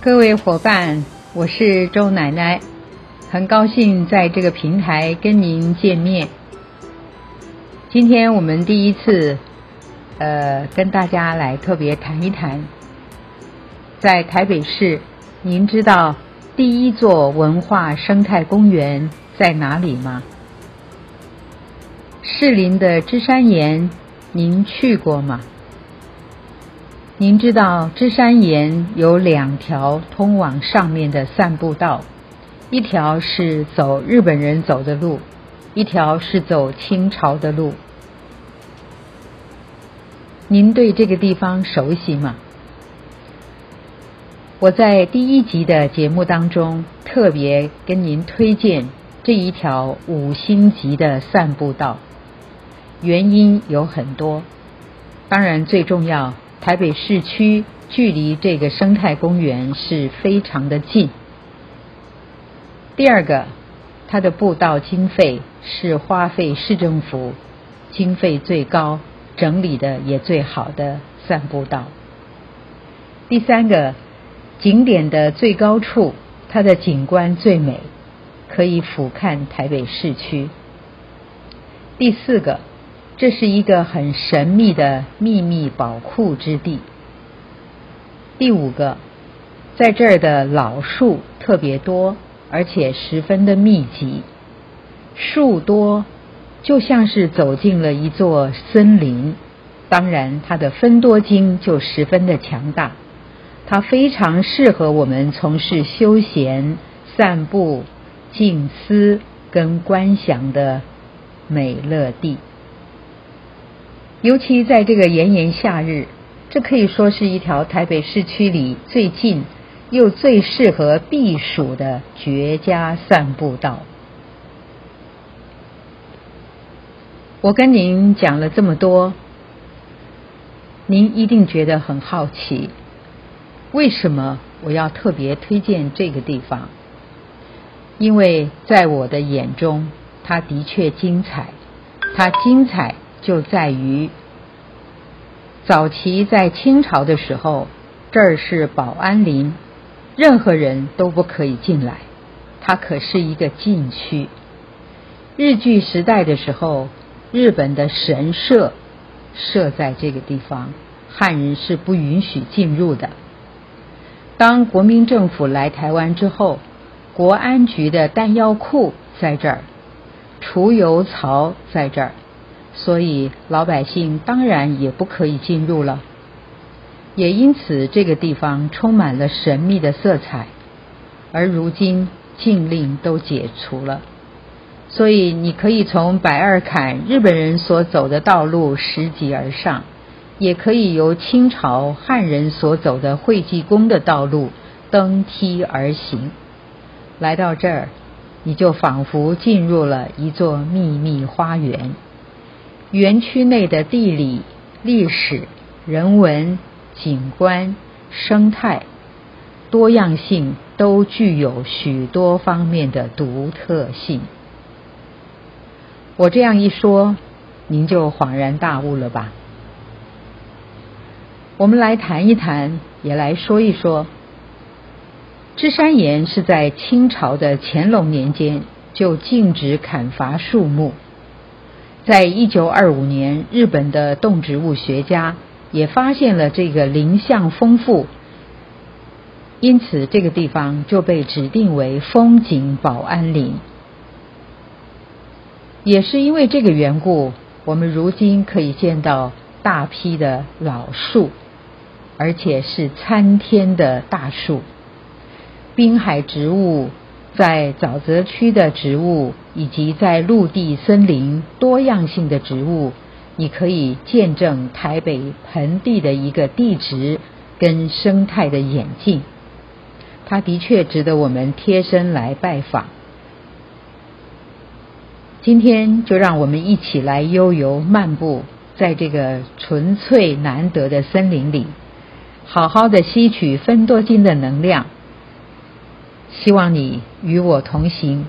各位伙伴，我是周奶奶，很高兴在这个平台跟您见面。今天我们第一次，呃，跟大家来特别谈一谈，在台北市，您知道第一座文化生态公园在哪里吗？士林的芝山岩，您去过吗？您知道芝山岩有两条通往上面的散步道，一条是走日本人走的路，一条是走清朝的路。您对这个地方熟悉吗？我在第一集的节目当中特别跟您推荐这一条五星级的散步道，原因有很多，当然最重要。台北市区距离这个生态公园是非常的近。第二个，它的步道经费是花费市政府经费最高、整理的也最好的散步道。第三个，景点的最高处，它的景观最美，可以俯瞰台北市区。第四个。这是一个很神秘的秘密宝库之地。第五个，在这儿的老树特别多，而且十分的密集，树多就像是走进了一座森林。当然，它的分多经就十分的强大，它非常适合我们从事休闲、散步、静思跟观想的美乐地。尤其在这个炎炎夏日，这可以说是一条台北市区里最近又最适合避暑的绝佳散步道。我跟您讲了这么多，您一定觉得很好奇，为什么我要特别推荐这个地方？因为在我的眼中，它的确精彩，它精彩。就在于早期在清朝的时候，这儿是保安林，任何人都不可以进来，它可是一个禁区。日据时代的时候，日本的神社设在这个地方，汉人是不允许进入的。当国民政府来台湾之后，国安局的弹药库在这儿，除油槽在这儿。所以老百姓当然也不可以进入了，也因此这个地方充满了神秘的色彩。而如今禁令都解除了，所以你可以从百二坎日本人所走的道路拾级而上，也可以由清朝汉人所走的会济宫的道路登梯而行。来到这儿，你就仿佛进入了一座秘密花园。园区内的地理、历史、人文、景观、生态多样性都具有许多方面的独特性。我这样一说，您就恍然大悟了吧？我们来谈一谈，也来说一说。芝山岩是在清朝的乾隆年间就禁止砍伐树木。在一九二五年，日本的动植物学家也发现了这个林相丰富，因此这个地方就被指定为风景保安林。也是因为这个缘故，我们如今可以见到大批的老树，而且是参天的大树，滨海植物。在沼泽区的植物，以及在陆地森林多样性的植物，你可以见证台北盆地的一个地质跟生态的演进。它的确值得我们贴身来拜访。今天就让我们一起来悠游漫步在这个纯粹难得的森林里，好好的吸取分多金的能量。希望你与我同行，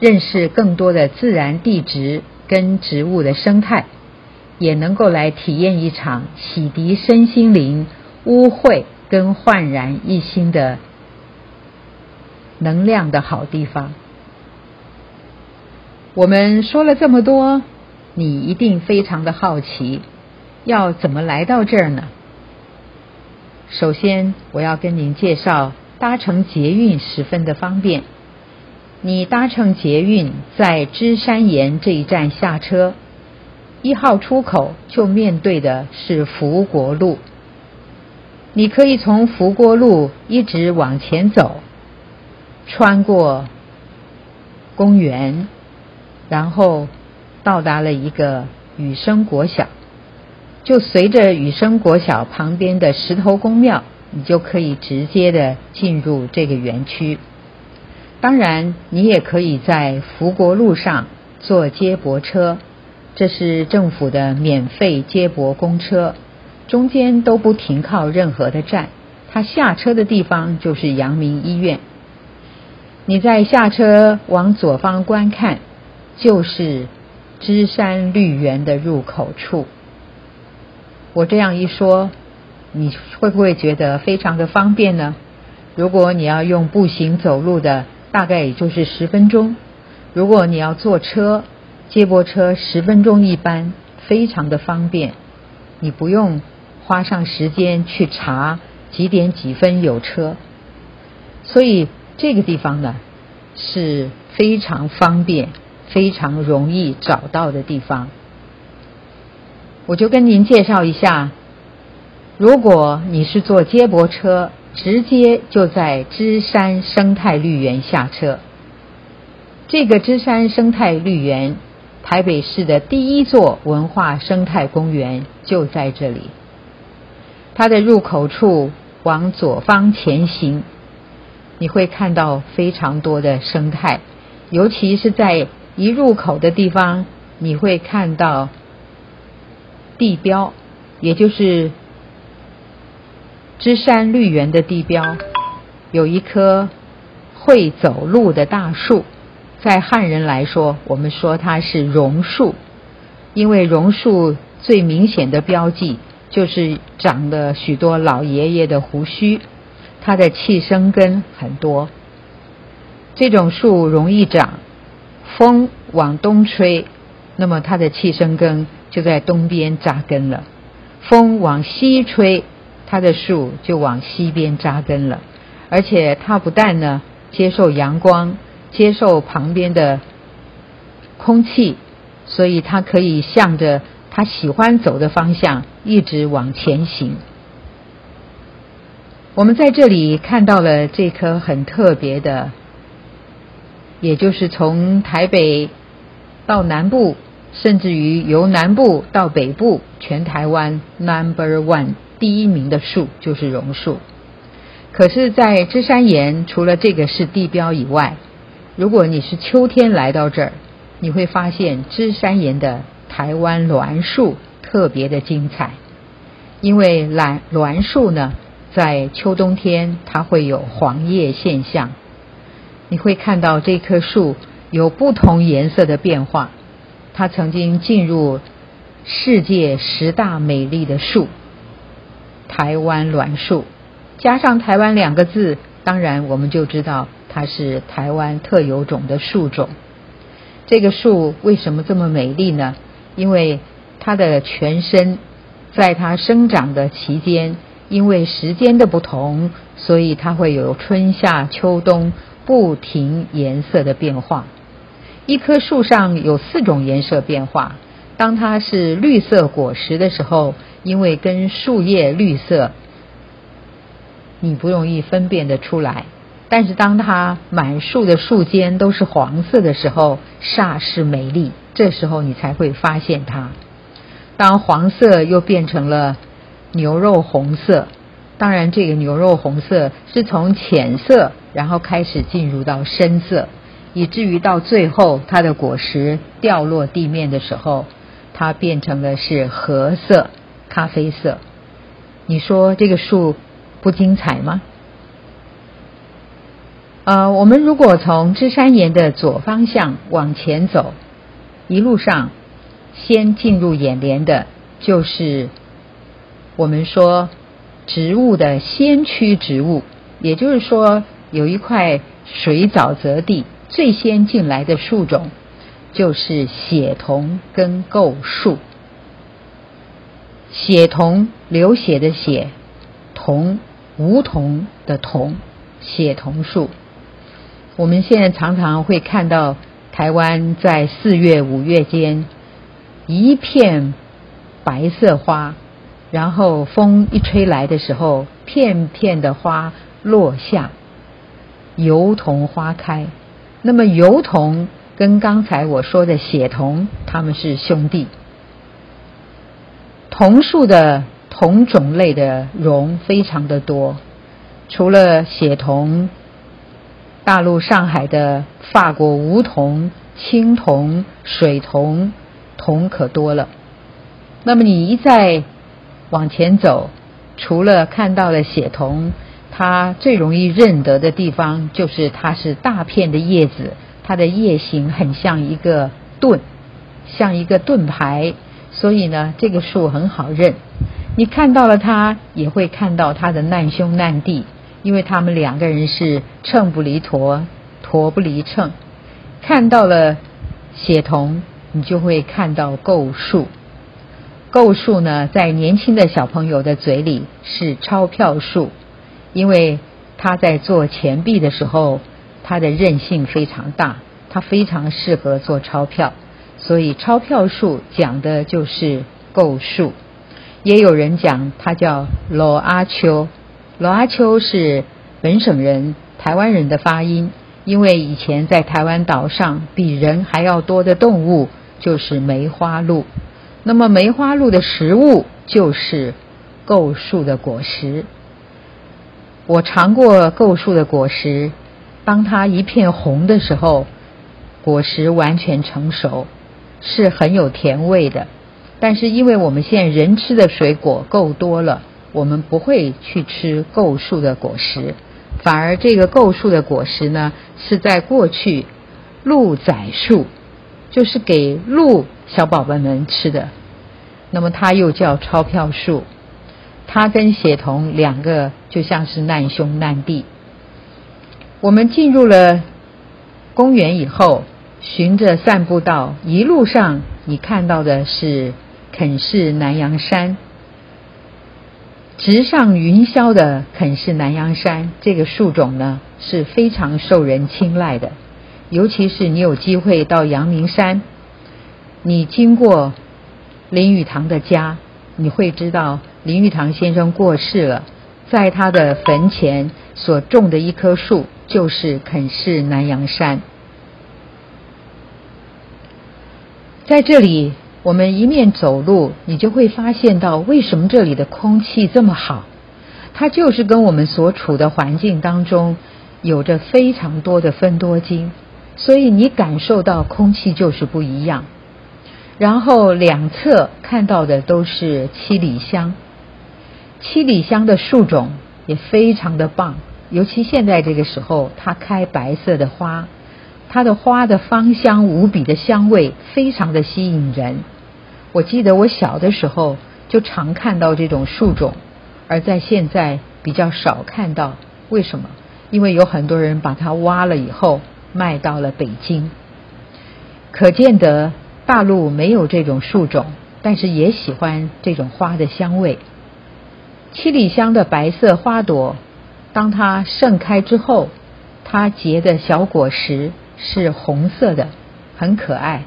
认识更多的自然地质跟植物的生态，也能够来体验一场洗涤身心灵、污秽跟焕然一新的能量的好地方。我们说了这么多，你一定非常的好奇，要怎么来到这儿呢？首先，我要跟您介绍，搭乘捷运十分的方便。你搭乘捷运在芝山岩这一站下车，一号出口就面对的是福国路。你可以从福国路一直往前走，穿过公园，然后到达了一个雨生国小。就随着雨生国小旁边的石头公庙，你就可以直接的进入这个园区。当然，你也可以在福国路上坐接驳车，这是政府的免费接驳公车，中间都不停靠任何的站，它下车的地方就是阳明医院。你在下车往左方观看，就是芝山绿园的入口处。我这样一说，你会不会觉得非常的方便呢？如果你要用步行走路的，大概也就是十分钟。如果你要坐车，接驳车十分钟一班，非常的方便。你不用花上时间去查几点几分有车，所以这个地方呢是非常方便、非常容易找到的地方。我就跟您介绍一下，如果你是坐接驳车，直接就在芝山生态绿园下车。这个芝山生态绿园，台北市的第一座文化生态公园就在这里。它的入口处往左方前行，你会看到非常多的生态，尤其是在一入口的地方，你会看到。地标，也就是芝山绿园的地标，有一棵会走路的大树。在汉人来说，我们说它是榕树，因为榕树最明显的标记就是长了许多老爷爷的胡须，它的气生根很多。这种树容易长，风往东吹，那么它的气生根。就在东边扎根了，风往西吹，它的树就往西边扎根了。而且它不但呢接受阳光，接受旁边的空气，所以它可以向着它喜欢走的方向一直往前行。我们在这里看到了这棵很特别的，也就是从台北到南部。甚至于由南部到北部，全台湾 Number One 第一名的树就是榕树。可是，在芝山岩，除了这个是地标以外，如果你是秋天来到这儿，你会发现芝山岩的台湾栾树特别的精彩。因为栾栾树呢，在秋冬天它会有黄叶现象，你会看到这棵树有不同颜色的变化。它曾经进入世界十大美丽的树——台湾栾树，加上“台湾”两个字，当然我们就知道它是台湾特有种的树种。这个树为什么这么美丽呢？因为它的全身在它生长的期间，因为时间的不同，所以它会有春夏秋冬不停颜色的变化。一棵树上有四种颜色变化。当它是绿色果实的时候，因为跟树叶绿色，你不容易分辨得出来。但是当它满树的树尖都是黄色的时候，煞是美丽。这时候你才会发现它。当黄色又变成了牛肉红色，当然这个牛肉红色是从浅色，然后开始进入到深色。以至于到最后，它的果实掉落地面的时候，它变成的是褐色、咖啡色。你说这个树不精彩吗？呃，我们如果从芝山岩的左方向往前走，一路上先进入眼帘的就是我们说植物的先驱植物，也就是说有一块。水沼泽地最先进来的树种，就是血桐跟构树。血桐，流血的血；桐，梧桐的桐。血桐树，我们现在常常会看到台湾在四月、五月间一片白色花，然后风一吹来的时候，片片的花落下。油桐花开，那么油桐跟刚才我说的血桐，他们是兄弟。桐树的桐种类的榕非常的多，除了血桐，大陆上海的法国梧桐、青桐、水桐，桐可多了。那么你一再往前走，除了看到了血桐。它最容易认得的地方，就是它是大片的叶子，它的叶形很像一个盾，像一个盾牌，所以呢，这个树很好认。你看到了它，也会看到它的难兄难弟，因为他们两个人是秤不离砣，砣不离秤。看到了血桐，你就会看到构树。构树呢，在年轻的小朋友的嘴里是钞票树。因为他在做钱币的时候，他的韧性非常大，他非常适合做钞票，所以钞票树讲的就是构树。也有人讲他叫罗阿丘，罗阿丘是本省人、台湾人的发音，因为以前在台湾岛上比人还要多的动物就是梅花鹿，那么梅花鹿的食物就是构树的果实。我尝过构树的果实，当它一片红的时候，果实完全成熟，是很有甜味的。但是因为我们现在人吃的水果够多了，我们不会去吃构树的果实，反而这个构树的果实呢，是在过去鹿仔树，就是给鹿小宝宝们吃的。那么它又叫钞票树。它跟血桐两个就像是难兄难弟。我们进入了公园以后，循着散步道，一路上你看到的是肯氏南洋山，直上云霄的肯氏南洋山这个树种呢是非常受人青睐的，尤其是你有机会到阳明山，你经过林语堂的家，你会知道。林语堂先生过世了，在他的坟前所种的一棵树就是肯氏南洋山。在这里，我们一面走路，你就会发现到为什么这里的空气这么好。它就是跟我们所处的环境当中有着非常多的分多精，所以你感受到空气就是不一样。然后两侧看到的都是七里香。七里香的树种也非常的棒，尤其现在这个时候，它开白色的花，它的花的芳香无比的香味，非常的吸引人。我记得我小的时候就常看到这种树种，而在现在比较少看到。为什么？因为有很多人把它挖了以后卖到了北京。可见得大陆没有这种树种，但是也喜欢这种花的香味。七里香的白色花朵，当它盛开之后，它结的小果实是红色的，很可爱。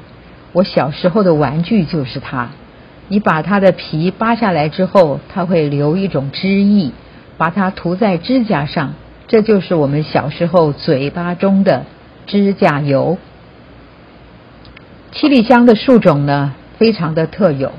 我小时候的玩具就是它。你把它的皮扒下来之后，它会留一种汁液，把它涂在指甲上，这就是我们小时候嘴巴中的指甲油。七里香的树种呢，非常的特有，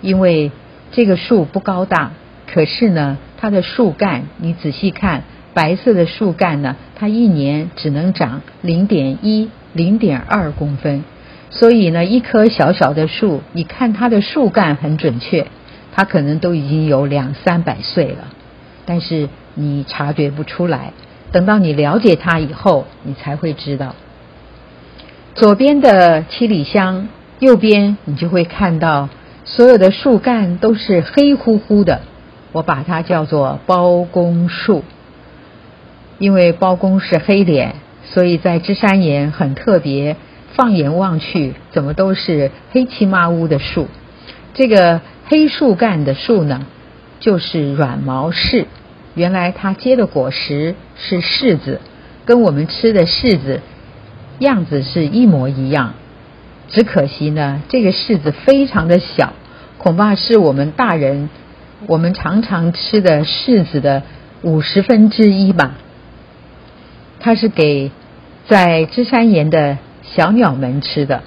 因为这个树不高大。可是呢，它的树干，你仔细看，白色的树干呢，它一年只能长零点一、零点二公分。所以呢，一棵小小的树，你看它的树干很准确，它可能都已经有两三百岁了，但是你察觉不出来。等到你了解它以后，你才会知道。左边的七里香，右边你就会看到所有的树干都是黑乎乎的。我把它叫做包公树，因为包公是黑脸，所以在芝山岩很特别，放眼望去，怎么都是黑漆麻乌的树。这个黑树干的树呢，就是软毛柿。原来它结的果实是柿子，跟我们吃的柿子样子是一模一样。只可惜呢，这个柿子非常的小，恐怕是我们大人我们常常吃的柿子的五十分之一吧。它是给在芝山岩的小鸟们吃的，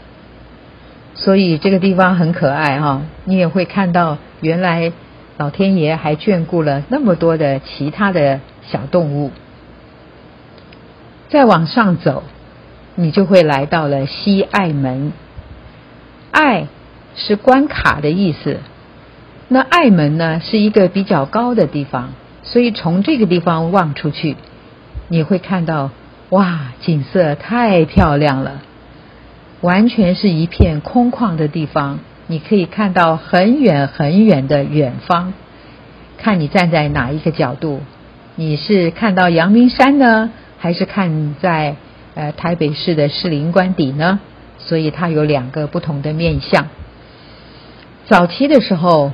所以这个地方很可爱哈。你也会看到，原来老天爷还眷顾了那么多的其他的小动物。再往上走，你就会来到了西爱门。爱是关卡的意思，那爱门呢是一个比较高的地方，所以从这个地方望出去，你会看到哇，景色太漂亮了，完全是一片空旷的地方，你可以看到很远很远的远方，看你站在哪一个角度，你是看到阳明山呢，还是看在呃台北市的士林官邸呢？所以它有两个不同的面相。早期的时候，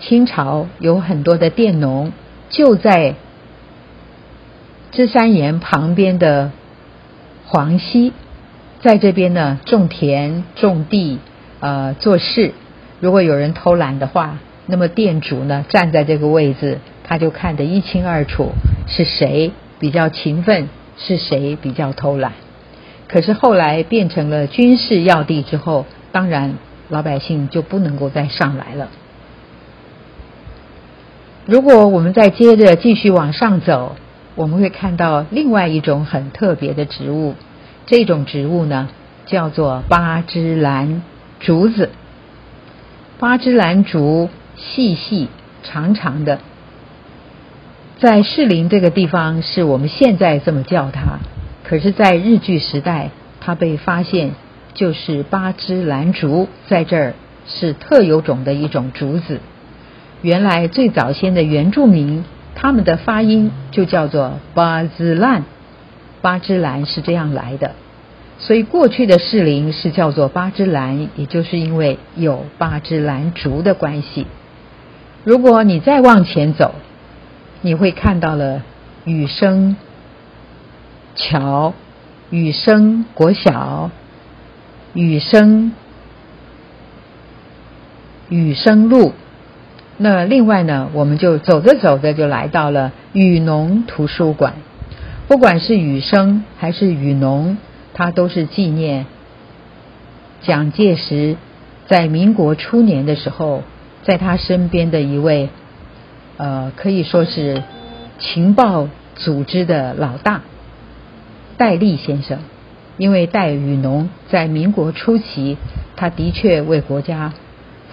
清朝有很多的佃农就在芝山岩旁边的黄溪，在这边呢种田、种地、呃做事。如果有人偷懒的话，那么店主呢站在这个位置，他就看得一清二楚，是谁比较勤奋，是谁比较偷懒。可是后来变成了军事要地之后，当然老百姓就不能够再上来了。如果我们再接着继续往上走，我们会看到另外一种很特别的植物，这种植物呢叫做八枝兰竹子。八枝兰竹细细长长的，在士林这个地方是我们现在这么叫它。可是，在日据时代，它被发现就是八枝兰竹，在这儿是特有种的一种竹子。原来最早先的原住民，他们的发音就叫做八枝兰，八枝兰是这样来的。所以过去的士林是叫做八枝兰，也就是因为有八枝兰竹的关系。如果你再往前走，你会看到了雨声。桥，雨生国小，雨生雨生路。那另外呢，我们就走着走着就来到了雨农图书馆。不管是雨生还是雨农，它都是纪念蒋介石在民国初年的时候，在他身边的一位呃，可以说是情报组织的老大。戴笠先生，因为戴雨农在民国初期，他的确为国家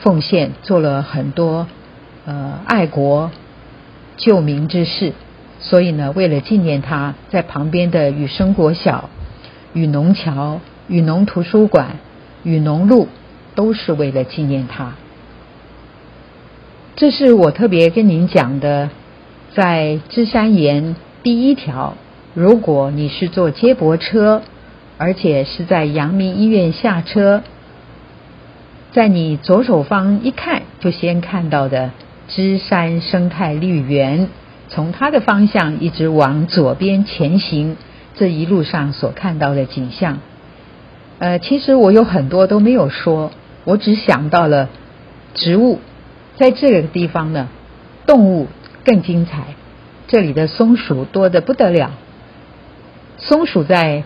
奉献，做了很多呃爱国救民之事，所以呢，为了纪念他，在旁边的雨生国小、雨农桥、雨农图书馆、雨农路，都是为了纪念他。这是我特别跟您讲的，在芝山岩第一条。如果你是坐接驳车，而且是在阳明医院下车，在你左手方一看，就先看到的芝山生态绿园，从它的方向一直往左边前行，这一路上所看到的景象，呃，其实我有很多都没有说，我只想到了植物，在这个地方呢，动物更精彩，这里的松鼠多得不得了。松鼠在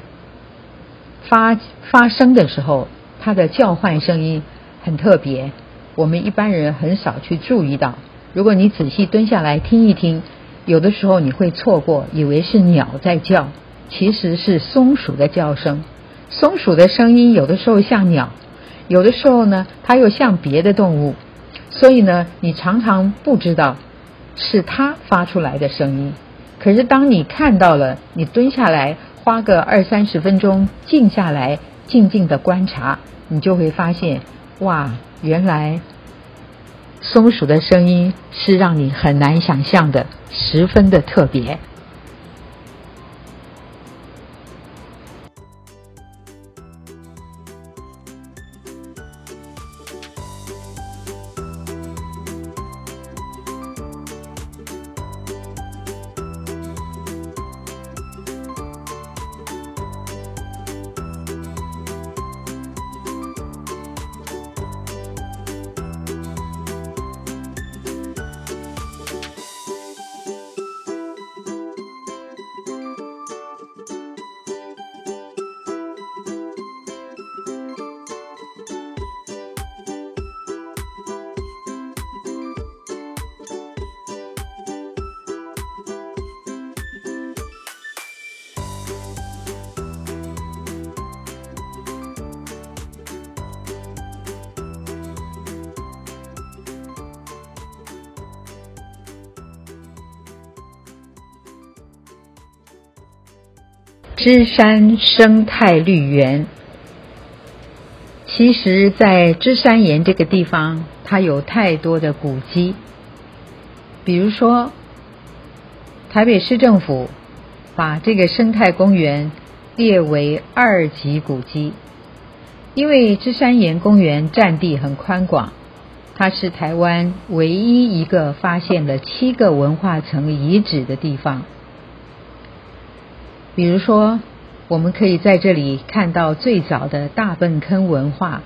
发发声的时候，它的叫唤声音很特别，我们一般人很少去注意到。如果你仔细蹲下来听一听，有的时候你会错过，以为是鸟在叫，其实是松鼠的叫声。松鼠的声音有的时候像鸟，有的时候呢，它又像别的动物，所以呢，你常常不知道是它发出来的声音。可是当你看到了，你蹲下来。花个二三十分钟，静下来，静静的观察，你就会发现，哇，原来松鼠的声音是让你很难想象的，十分的特别。芝山生态绿园。其实，在芝山岩这个地方，它有太多的古迹。比如说，台北市政府把这个生态公园列为二级古迹，因为芝山岩公园占地很宽广，它是台湾唯一一个发现了七个文化层遗址的地方。比如说。我们可以在这里看到最早的大粪坑文化、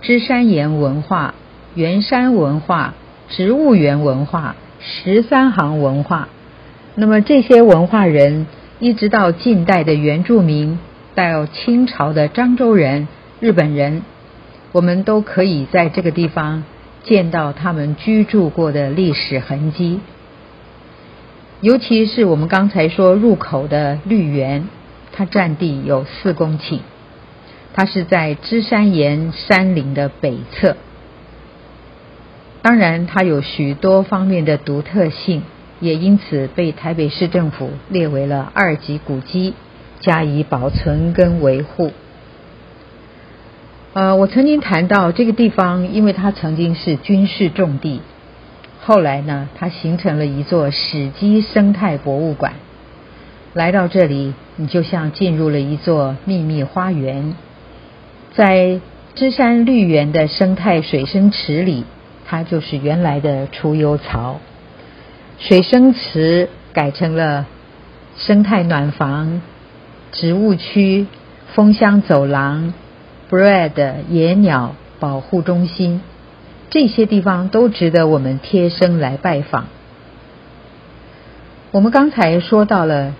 芝山岩文化、圆山文化、植物园文化、十三行文化。那么这些文化人，一直到近代的原住民，到清朝的漳州人、日本人，我们都可以在这个地方见到他们居住过的历史痕迹。尤其是我们刚才说入口的绿园。它占地有四公顷，它是在芝山岩山岭的北侧。当然，它有许多方面的独特性，也因此被台北市政府列为了二级古迹，加以保存跟维护。呃，我曾经谈到这个地方，因为它曾经是军事重地，后来呢，它形成了一座史基生态博物馆。来到这里，你就像进入了一座秘密花园。在芝山绿园的生态水生池里，它就是原来的出游槽。水生池改成了生态暖房、植物区、风箱走廊、Bread 野鸟保护中心，这些地方都值得我们贴身来拜访。我们刚才说到了。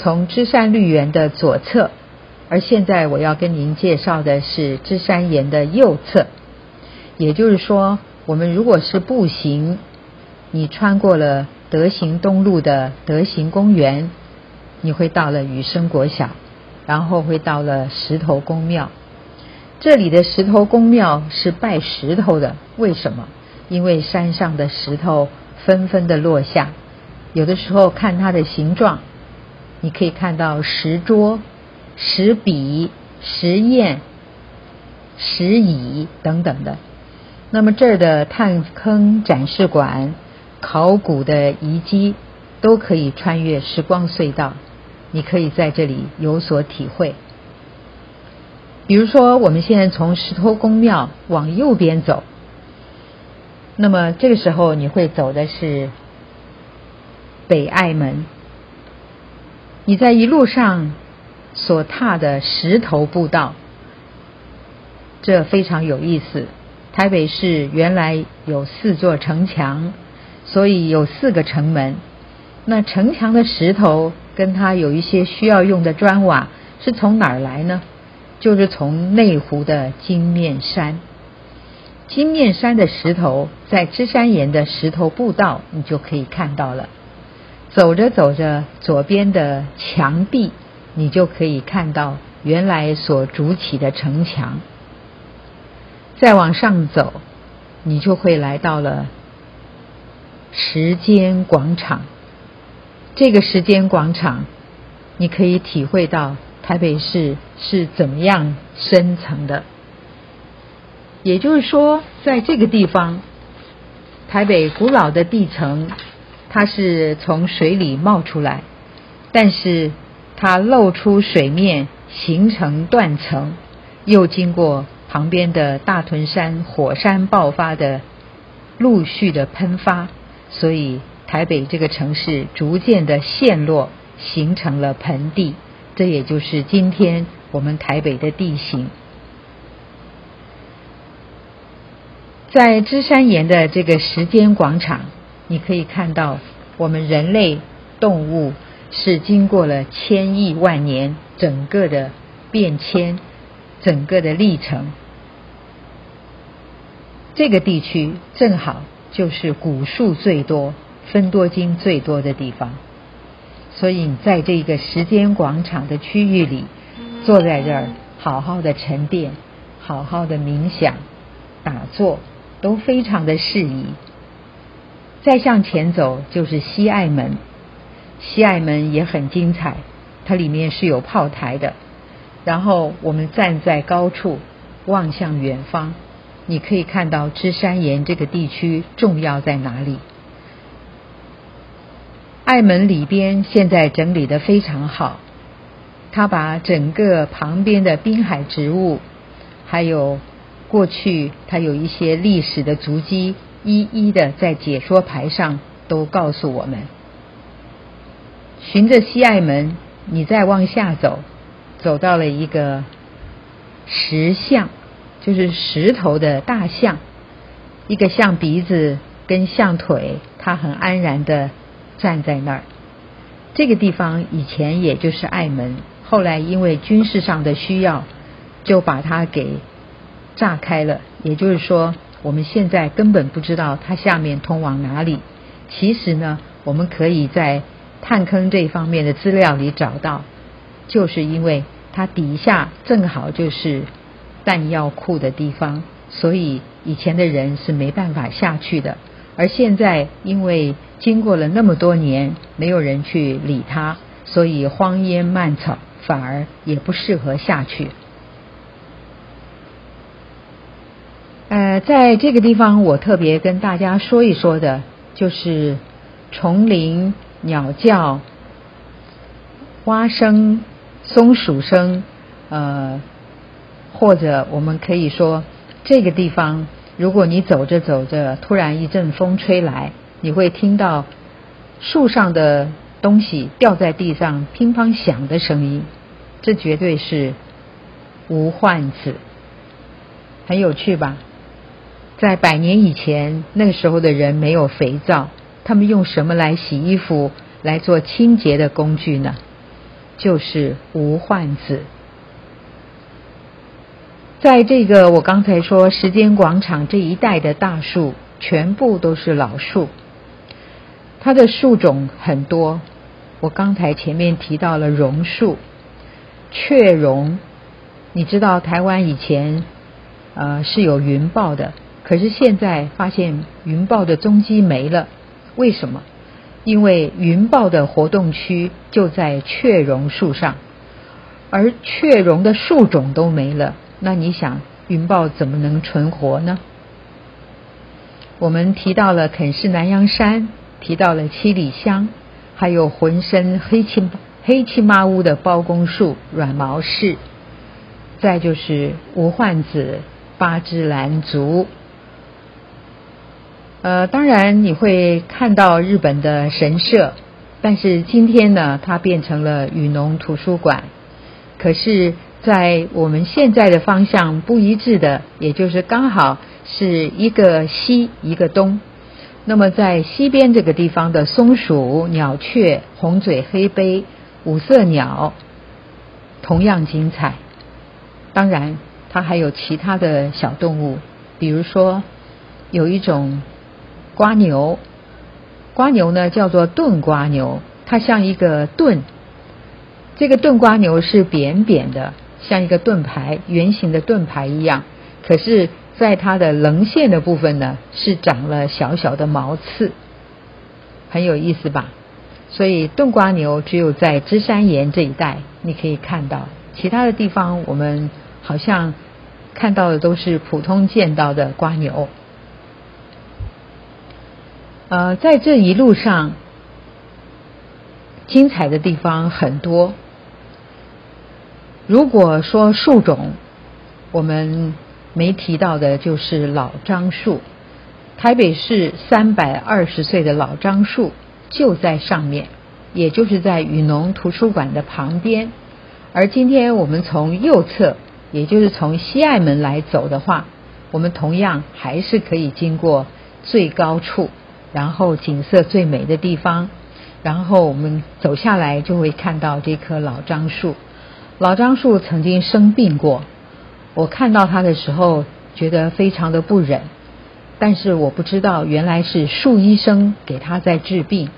从芝山绿园的左侧，而现在我要跟您介绍的是芝山岩的右侧。也就是说，我们如果是步行，你穿过了德行东路的德行公园，你会到了雨生国小，然后会到了石头公庙。这里的石头公庙是拜石头的，为什么？因为山上的石头纷纷的落下，有的时候看它的形状。你可以看到石桌、石笔、石砚、石椅等等的。那么这儿的探坑展示馆、考古的遗迹，都可以穿越时光隧道，你可以在这里有所体会。比如说，我们现在从石头公庙往右边走，那么这个时候你会走的是北爱门。你在一路上所踏的石头步道，这非常有意思。台北市原来有四座城墙，所以有四个城门。那城墙的石头跟它有一些需要用的砖瓦，是从哪儿来呢？就是从内湖的金面山。金面山的石头，在芝山岩的石头步道，你就可以看到了。走着走着，左边的墙壁，你就可以看到原来所筑起的城墙。再往上走，你就会来到了时间广场。这个时间广场，你可以体会到台北市是怎么样深层的。也就是说，在这个地方，台北古老的地层。它是从水里冒出来，但是它露出水面，形成断层，又经过旁边的大屯山火山爆发的陆续的喷发，所以台北这个城市逐渐的陷落，形成了盆地。这也就是今天我们台北的地形。在芝山岩的这个时间广场。你可以看到，我们人类动物是经过了千亿万年整个的变迁，整个的历程。这个地区正好就是古树最多、分多精最多的地方，所以你在这个时间广场的区域里，坐在这儿好好的沉淀、好好的冥想、打坐，都非常的适宜。再向前走就是西爱门，西爱门也很精彩，它里面是有炮台的。然后我们站在高处望向远方，你可以看到芝山岩这个地区重要在哪里。爱门里边现在整理的非常好，他把整个旁边的滨海植物，还有过去它有一些历史的足迹，一一的在解说牌上都告诉我们。循着西爱门，你再往下走。走到了一个石像，就是石头的大象，一个象鼻子跟象腿，它很安然的站在那儿。这个地方以前也就是爱门，后来因为军事上的需要，就把它给炸开了。也就是说，我们现在根本不知道它下面通往哪里。其实呢，我们可以在探坑这方面的资料里找到。就是因为它底下正好就是弹药库的地方，所以以前的人是没办法下去的。而现在因为经过了那么多年，没有人去理它，所以荒烟蔓草，反而也不适合下去。呃，在这个地方，我特别跟大家说一说的，就是丛林、鸟叫、蛙声。松鼠声，呃，或者我们可以说，这个地方，如果你走着走着，突然一阵风吹来，你会听到树上的东西掉在地上乒乓响的声音，这绝对是无患子，很有趣吧？在百年以前，那个时候的人没有肥皂，他们用什么来洗衣服来做清洁的工具呢？就是无患子，在这个我刚才说时间广场这一带的大树，全部都是老树，它的树种很多。我刚才前面提到了榕树，雀榕，你知道台湾以前呃是有云豹的，可是现在发现云豹的踪迹没了，为什么？因为云豹的活动区就在雀榕树上，而雀榕的树种都没了，那你想云豹怎么能存活呢？我们提到了肯氏南洋山，提到了七里香，还有浑身黑漆黑漆麻乌的包公树、软毛柿，再就是无患子、八只兰竹。呃，当然你会看到日本的神社，但是今天呢，它变成了雨农图书馆。可是，在我们现在的方向不一致的，也就是刚好是一个西一个东。那么在西边这个地方的松鼠、鸟雀、红嘴黑背、五色鸟，同样精彩。当然，它还有其他的小动物，比如说有一种。瓜牛，瓜牛呢叫做盾瓜牛，它像一个盾。这个盾瓜牛是扁扁的，像一个盾牌，圆形的盾牌一样。可是，在它的棱线的部分呢，是长了小小的毛刺，很有意思吧？所以，盾瓜牛只有在芝山岩这一带你可以看到，其他的地方我们好像看到的都是普通见到的瓜牛。呃，在这一路上，精彩的地方很多。如果说树种，我们没提到的就是老樟树。台北市三百二十岁的老樟树就在上面，也就是在雨农图书馆的旁边。而今天我们从右侧，也就是从西爱门来走的话，我们同样还是可以经过最高处。然后景色最美的地方，然后我们走下来就会看到这棵老樟树。老樟树曾经生病过，我看到它的时候觉得非常的不忍，但是我不知道原来是树医生给它在治病。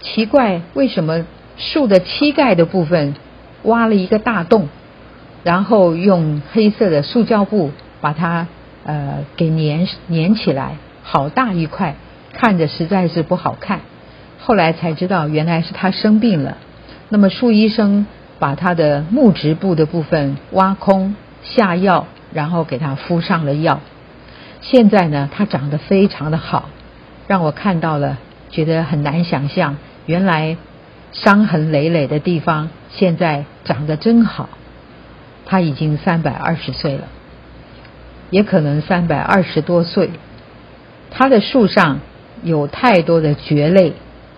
奇怪，为什么树的膝盖的部分挖了一个大洞，然后用黑色的塑胶布把它呃给粘粘起来，好大一块。看着实在是不好看，后来才知道原来是他生病了，那么树医生把他的木质部的部分挖空下药，然后给他敷上了药。现在呢，他长得非常的好，让我看到了，觉得很难想象，原来伤痕累累的地方现在长得真好。他已经三百二十岁了，也可能三百二十多岁。他的树上有太多的蕨类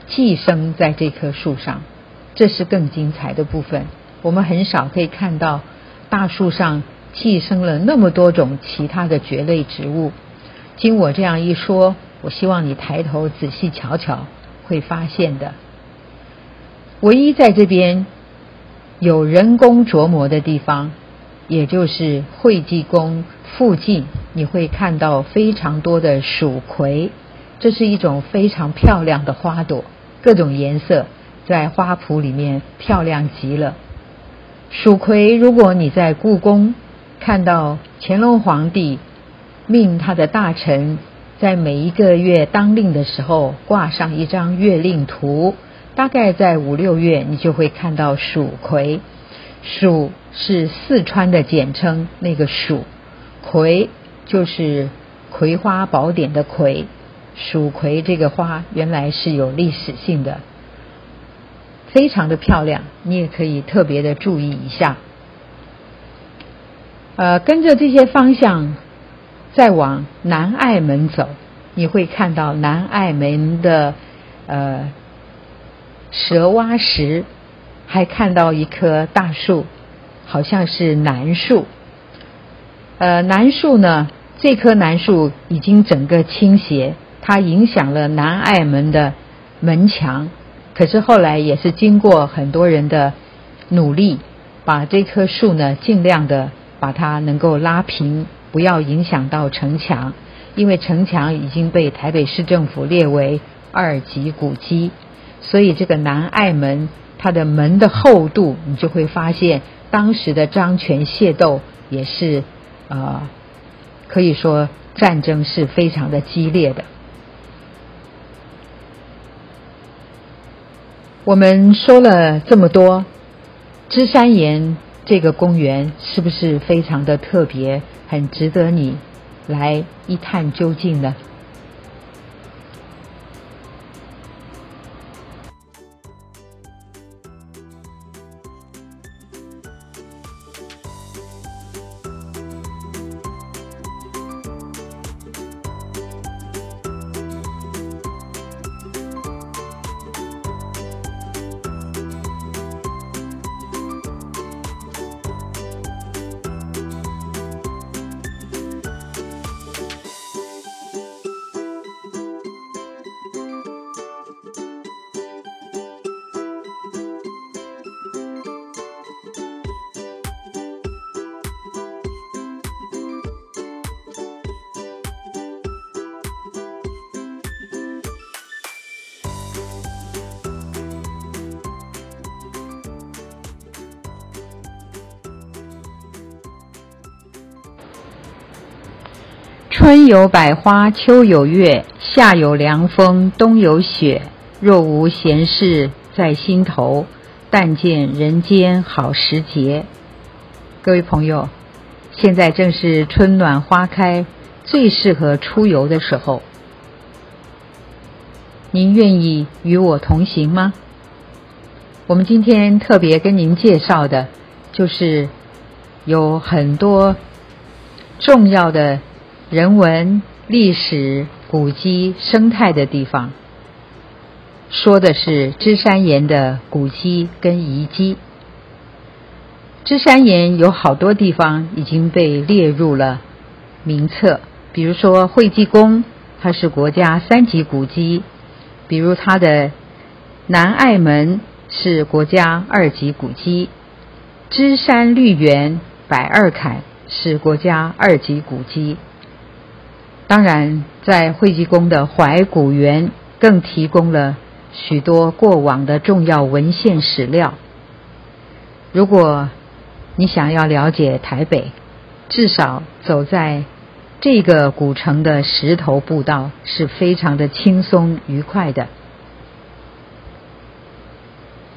寄生在这棵树上，这是更精彩的部分。我们很少可以看到大树上寄生了那么多种其他的蕨类植物。经我这样一说，我希望你抬头仔细瞧瞧，会发现的。唯一在这边有人工琢磨的地方。也就是会济宫附近，你会看到非常多的蜀葵，这是一种非常漂亮的花朵，各种颜色在花圃里面漂亮极了。蜀葵，如果你在故宫看到乾隆皇帝命他的大臣在每一个月当令的时候挂上一张月令图，大概在五六月，你就会看到蜀葵。蜀是四川的简称，那个蜀葵就是《葵花宝典》的葵。蜀葵这个花原来是有历史性的，非常的漂亮，你也可以特别的注意一下。呃，跟着这些方向再往南爱门走，你会看到南爱门的呃蛇蛙石。还看到一棵大树，好像是楠树。呃，楠树呢，这棵楠树已经整个倾斜，它影响了南爱门的门墙。可是后来也是经过很多人的努力，把这棵树呢尽量的把它能够拉平，不要影响到城墙，因为城墙已经被台北市政府列为二级古迹，所以这个南爱门。它的门的厚度，你就会发现当时的张权械斗也是呃，可以说战争是非常的激烈的。我们说了这么多，芝山岩这个公园是不是非常的特别，很值得你来一探究竟呢？春有百花，秋有月，夏有凉风，冬有雪。若无闲事在心头，但见人间好时节。各位朋友，现在正是春暖花开，最适合出游的时候。您愿意与我同行吗？我们今天特别跟您介绍的，就是有很多重要的。人文、历史、古迹、生态的地方，说的是芝山岩的古迹跟遗迹。芝山岩有好多地方已经被列入了名册，比如说会济宫，它是国家三级古迹；比如它的南爱门是国家二级古迹；芝山绿园百二坎是国家二级古迹。当然，在会济宫的怀古园更提供了许多过往的重要文献史料。如果你想要了解台北，至少走在这个古城的石头步道是非常的轻松愉快的。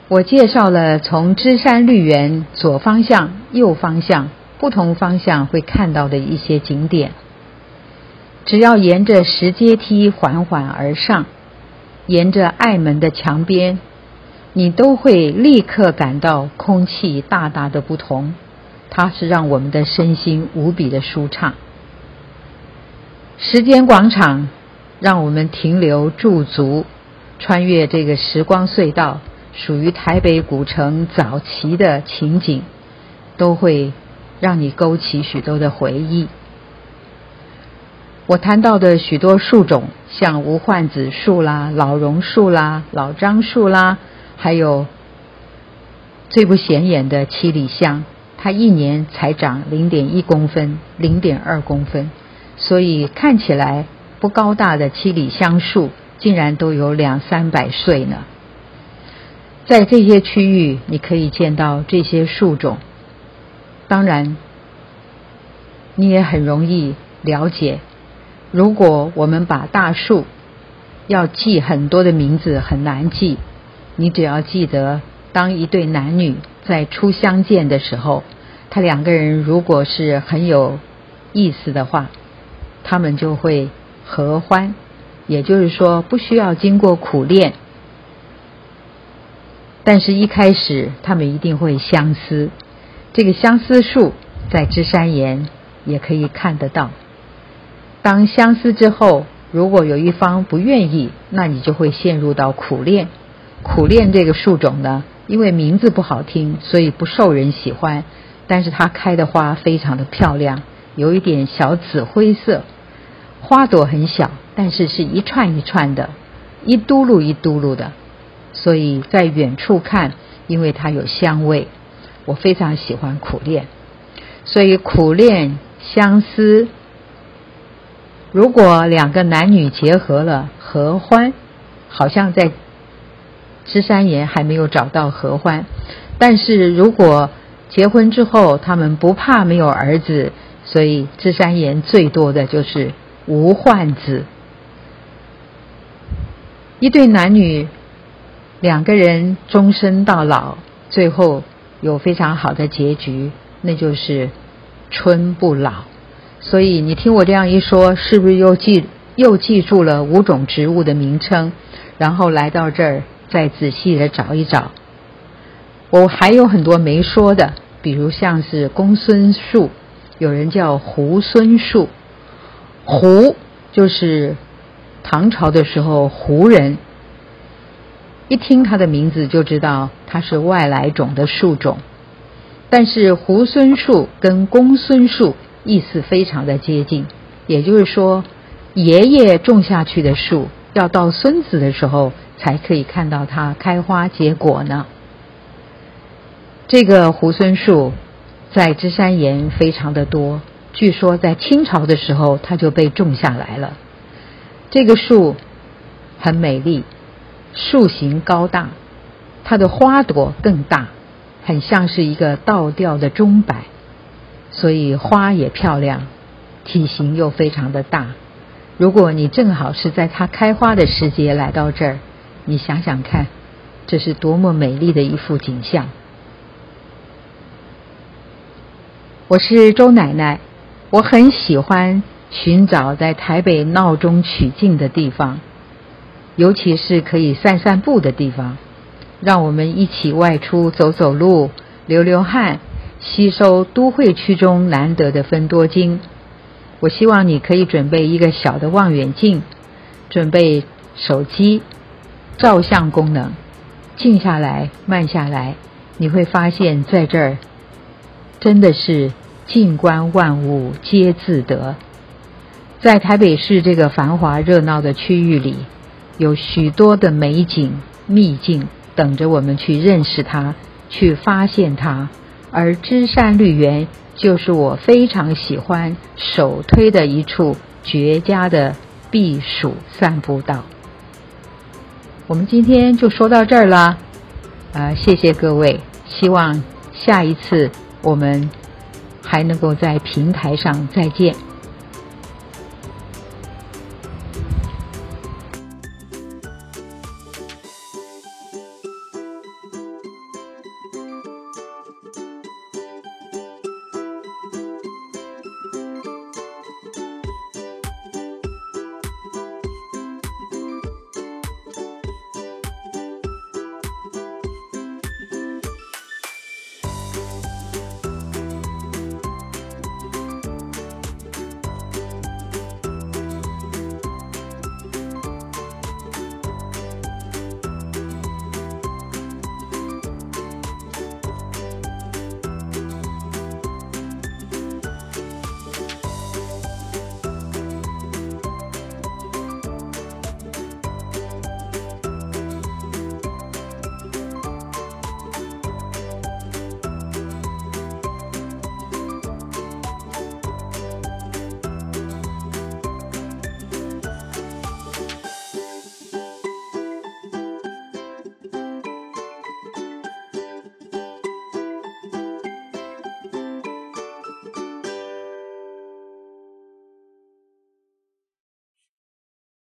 我介绍了从芝山绿园左方向、右方向不同方向会看到的一些景点。只要沿着石阶梯缓缓而上，沿着爱门的墙边，你都会立刻感到空气大大的不同。它是让我们的身心无比的舒畅。时间广场让我们停留驻足，穿越这个时光隧道。属于台北古城早期的情景，都会让你勾起许多的回忆。我谈到的许多树种，像无患子树啦、老榕树啦、老樟树啦，还有最不显眼的七里香，它一年才长零点一公分、零点二公分，所以看起来不高大的七里香树，竟然都有两三百岁呢。在这些区域，你可以见到这些树种。当然，你也很容易了解。如果我们把大树要记很多的名字很难记，你只要记得，当一对男女在初相见的时候，他两个人如果是很有意思的话，他们就会合欢。也就是说，不需要经过苦练。但是，一开始他们一定会相思。这个相思树在芝山岩也可以看得到。当相思之后，如果有一方不愿意，那你就会陷入到苦恋。苦恋这个树种呢，因为名字不好听，所以不受人喜欢。但是它开的花非常的漂亮，有一点小紫灰色，花朵很小，但是是一串一串的，一嘟噜一嘟噜的。所以在远处看，因为它有香味，我非常喜欢苦恋。所以苦恋相思，如果两个男女结合了合欢，好像在芝山岩还没有找到合欢。但是如果结婚之后，他们不怕没有儿子，所以芝山岩最多的就是无患子。一对男女。两个人终身到老，最后有非常好的结局，那就是春不老。所以你听我这样一说，是不是又记又记住了五种植物的名称？然后来到这儿再仔细的找一找。我还有很多没说的，比如像是公孙树，有人叫猢狲树，猢就是唐朝的时候胡人。一听它的名字就知道它是外来种的树种，但是猢狲树跟公孙树意思非常的接近，也就是说，爷爷种下去的树，要到孙子的时候才可以看到它开花结果呢。这个猢狲树在芝山岩非常的多，据说在清朝的时候它就被种下来了。这个树很美丽。树形高大，它的花朵更大，很像是一个倒吊的钟摆，所以花也漂亮，体型又非常的大。如果你正好是在它开花的时节来到这儿，你想想看，这是多么美丽的一幅景象。我是周奶奶，我很喜欢寻找在台北闹中取静的地方。尤其是可以散散步的地方，让我们一起外出走走路、流流汗，吸收都会区中难得的分多精。我希望你可以准备一个小的望远镜，准备手机照相功能，静下来、慢下来，你会发现在这儿真的是静观万物皆自得。在台北市这个繁华热闹的区域里。有许多的美景秘境等着我们去认识它，去发现它。而芝山绿园就是我非常喜欢、首推的一处绝佳的避暑散步道。我们今天就说到这儿了，啊，谢谢各位，希望下一次我们还能够在平台上再见。